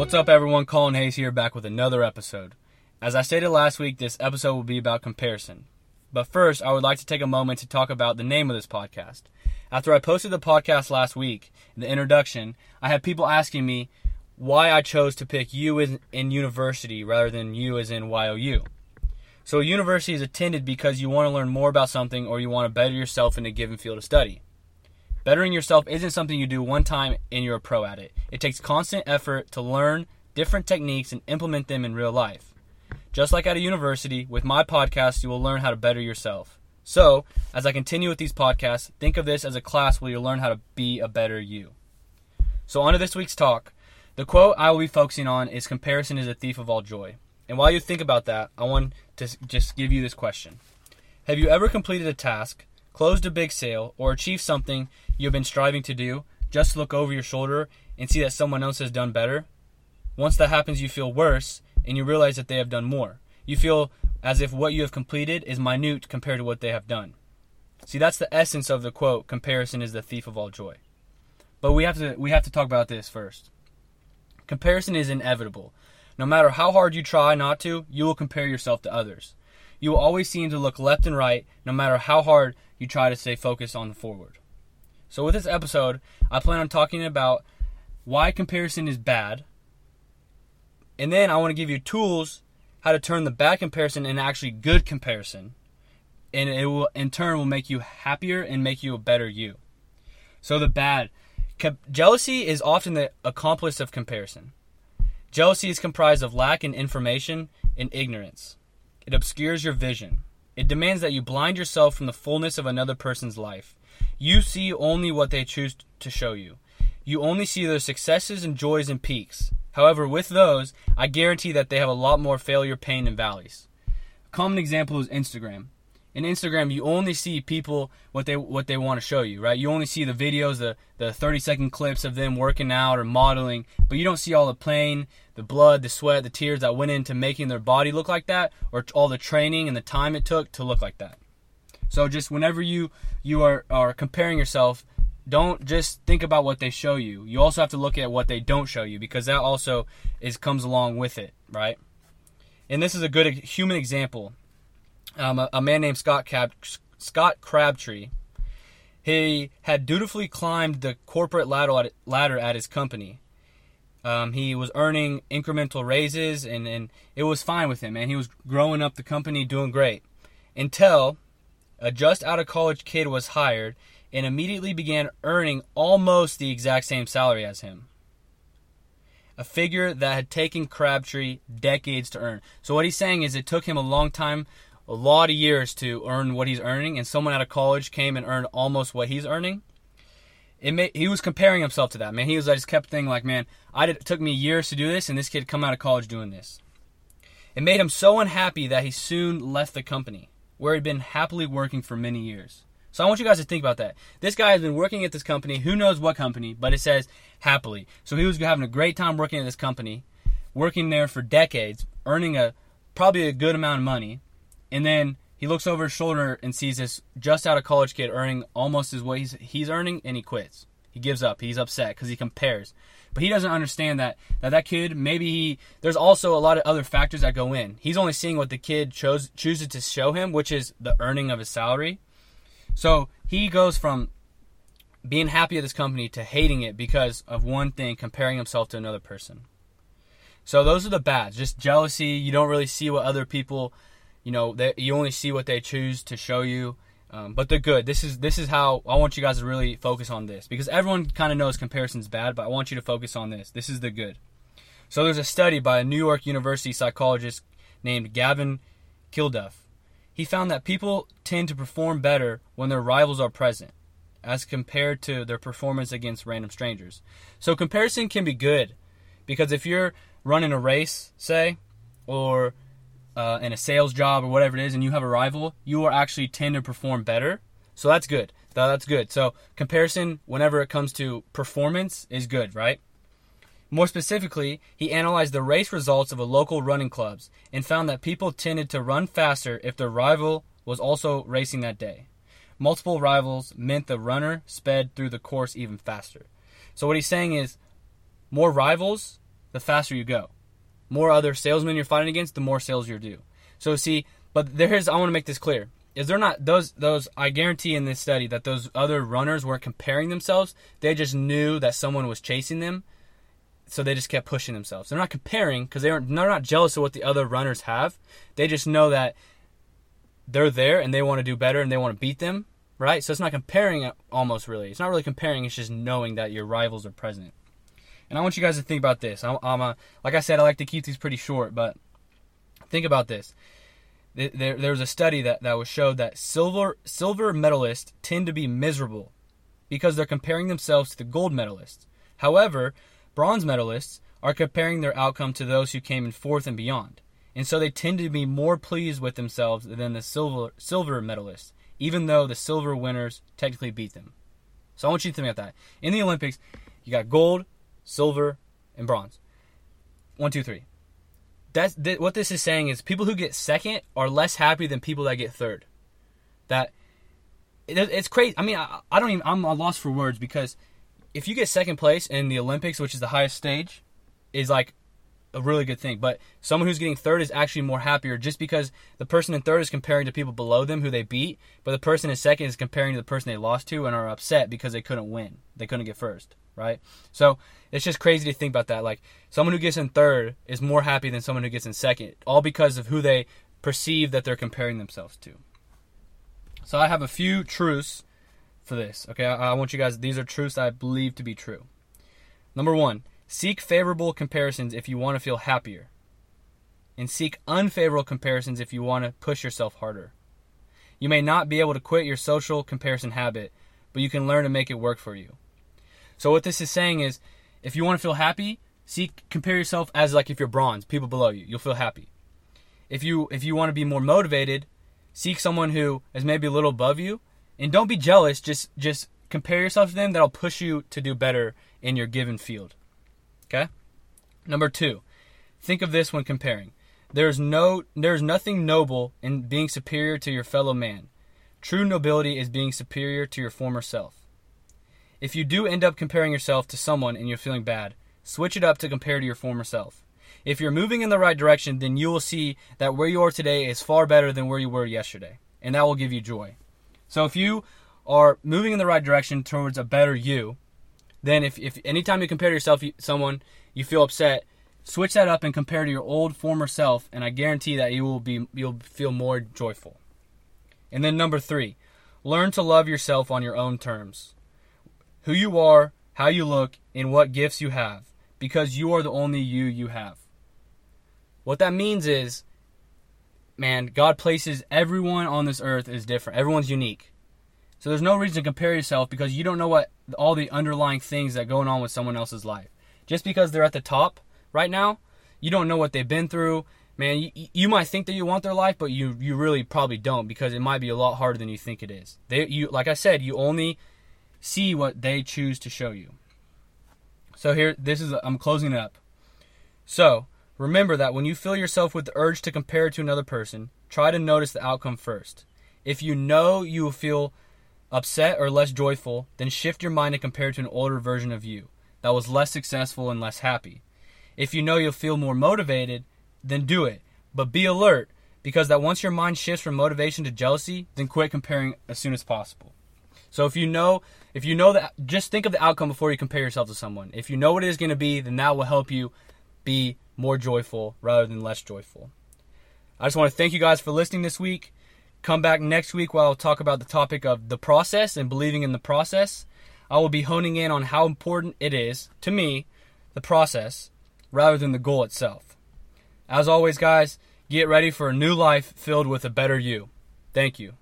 What's up, everyone? Colin Hayes here, back with another episode. As I stated last week, this episode will be about comparison. But first, I would like to take a moment to talk about the name of this podcast. After I posted the podcast last week, in the introduction, I had people asking me why I chose to pick U in, in university rather than U as in YOU. So, a university is attended because you want to learn more about something or you want to better yourself in a given field of study. Bettering yourself isn't something you do one time and you're a pro at it. It takes constant effort to learn different techniques and implement them in real life. Just like at a university, with my podcast, you will learn how to better yourself. So, as I continue with these podcasts, think of this as a class where you'll learn how to be a better you. So, on to this week's talk. The quote I will be focusing on is Comparison is a thief of all joy. And while you think about that, I want to just give you this question Have you ever completed a task, closed a big sale, or achieved something you've been striving to do just look over your shoulder and see that someone else has done better? Once that happens, you feel worse and you realize that they have done more. You feel as if what you have completed is minute compared to what they have done. See, that's the essence of the quote, comparison is the thief of all joy. But we have to we have to talk about this first. Comparison is inevitable. No matter how hard you try not to, you will compare yourself to others. You will always seem to look left and right no matter how hard you try to stay focused on the forward. So with this episode, I plan on talking about why comparison is bad, and then I want to give you tools how to turn the bad comparison into actually good comparison. And it will, in turn, will make you happier and make you a better you. So the bad. Jealousy is often the accomplice of comparison. Jealousy is comprised of lack in information and ignorance. It obscures your vision. It demands that you blind yourself from the fullness of another person's life. You see only what they choose to show you. You only see their successes and joys and peaks. However, with those, I guarantee that they have a lot more failure, pain, and valleys. A common example is Instagram. In Instagram, you only see people what they what they want to show you, right? You only see the videos, the the 30 second clips of them working out or modeling, but you don't see all the pain, the blood, the sweat, the tears that went into making their body look like that, or all the training and the time it took to look like that. So just whenever you you are are comparing yourself, don't just think about what they show you. You also have to look at what they don't show you because that also is comes along with it, right? And this is a good human example. Um, a, a, man named Scott Cab- Scott Crabtree. He had dutifully climbed the corporate ladder at, ladder at his company. Um, he was earning incremental raises, and, and it was fine with him, and he was growing up the company, doing great. Until a just out of college kid was hired and immediately began earning almost the exact same salary as him. A figure that had taken Crabtree decades to earn. So, what he's saying is it took him a long time, a lot of years to earn what he's earning, and someone out of college came and earned almost what he's earning. It may, he was comparing himself to that, man. He was, I just kept thinking, like, man, I did, it took me years to do this, and this kid come out of college doing this. It made him so unhappy that he soon left the company, where he'd been happily working for many years. So I want you guys to think about that. This guy has been working at this company, who knows what company, but it says happily. So he was having a great time working at this company, working there for decades, earning a probably a good amount of money, and then he looks over his shoulder and sees this just out of college kid earning almost as what he's, he's earning, and he quits. He gives up. He's upset because he compares. But he doesn't understand that, that that kid maybe he there's also a lot of other factors that go in. He's only seeing what the kid chose chooses to show him, which is the earning of his salary so he goes from being happy at this company to hating it because of one thing, comparing himself to another person. So those are the bads. Just jealousy. You don't really see what other people, you know, they, you only see what they choose to show you. Um, but they're good. This is this is how I want you guys to really focus on this because everyone kind of knows comparison's bad, but I want you to focus on this. This is the good. So there's a study by a New York University psychologist named Gavin Kilduff he found that people tend to perform better when their rivals are present, as compared to their performance against random strangers. So comparison can be good, because if you're running a race, say, or uh, in a sales job or whatever it is, and you have a rival, you will actually tend to perform better. So that's good. That's good. So comparison, whenever it comes to performance, is good, right? More specifically, he analyzed the race results of a local running clubs and found that people tended to run faster if their rival was also racing that day. Multiple rivals meant the runner sped through the course even faster. So what he's saying is more rivals the faster you go. More other salesmen you're fighting against, the more sales you do. So see, but there's I want to make this clear. Is they're not those those I guarantee in this study that those other runners weren't comparing themselves. They just knew that someone was chasing them. So they just kept pushing themselves. They're not comparing because they aren't they're not jealous of what the other runners have. They just know that they're there and they want to do better and they want to beat them, right? So it's not comparing uh, almost really. It's not really comparing. It's just knowing that your rivals are present. And I want you guys to think about this. I'm, I'm a, like I said, I like to keep these pretty short, but think about this. There, there was a study that, that was showed that silver silver medalists tend to be miserable because they're comparing themselves to the gold medalists. However, bronze medalists are comparing their outcome to those who came in fourth and beyond. And so they tend to be more pleased with themselves than the silver silver medalists, even though the silver winners technically beat them. So I want you to think about that. In the Olympics, you got gold, silver, and bronze. One, two, three. That's th- what this is saying is people who get second are less happy than people that get third. That it, it's crazy. I mean, I, I don't even. I'm lost for words because if you get second place in the Olympics, which is the highest stage, is like a really good thing. But someone who's getting third is actually more happier just because the person in third is comparing to people below them who they beat, but the person in second is comparing to the person they lost to and are upset because they couldn't win. They couldn't get first, right? So it's just crazy to think about that. Like someone who gets in third is more happy than someone who gets in second, all because of who they perceive that they're comparing themselves to. So I have a few truths for this. Okay, I, I want you guys. These are truths I believe to be true. Number one, Seek favorable comparisons if you want to feel happier, and seek unfavorable comparisons if you want to push yourself harder. You may not be able to quit your social comparison habit, but you can learn to make it work for you. So what this is saying is if you want to feel happy, seek compare yourself as like if you're bronze, people below you, you'll feel happy. If you if you want to be more motivated, seek someone who is maybe a little above you and don't be jealous, just just compare yourself to them that'll push you to do better in your given field. Okay? Number 2. Think of this when comparing. There's no there's nothing noble in being superior to your fellow man. True nobility is being superior to your former self. If you do end up comparing yourself to someone and you're feeling bad, switch it up to compare to your former self. If you're moving in the right direction, then you will see that where you are today is far better than where you were yesterday, and that will give you joy. So if you are moving in the right direction towards a better you, then if, if anytime you compare yourself to someone, you feel upset, switch that up and compare to your old former self, and I guarantee that you will be you'll feel more joyful. And then number three, learn to love yourself on your own terms. Who you are, how you look, and what gifts you have, because you are the only you you have. What that means is, man, God places everyone on this earth is different. Everyone's unique. So there's no reason to compare yourself because you don't know what all the underlying things that going on with someone else's life. Just because they're at the top right now, you don't know what they've been through. Man, you, you might think that you want their life, but you you really probably don't because it might be a lot harder than you think it is. They you like I said, you only see what they choose to show you. So here this is I'm closing it up. So, remember that when you feel yourself with the urge to compare to another person, try to notice the outcome first. If you know you will feel upset or less joyful, then shift your mind and compare to an older version of you that was less successful and less happy. If you know you'll feel more motivated, then do it. But be alert because that once your mind shifts from motivation to jealousy, then quit comparing as soon as possible. So if you know if you know that just think of the outcome before you compare yourself to someone. If you know what it is going to be, then that will help you be more joyful rather than less joyful. I just want to thank you guys for listening this week. Come back next week where I'll talk about the topic of the process and believing in the process. I will be honing in on how important it is, to me, the process, rather than the goal itself. As always, guys, get ready for a new life filled with a better you. Thank you.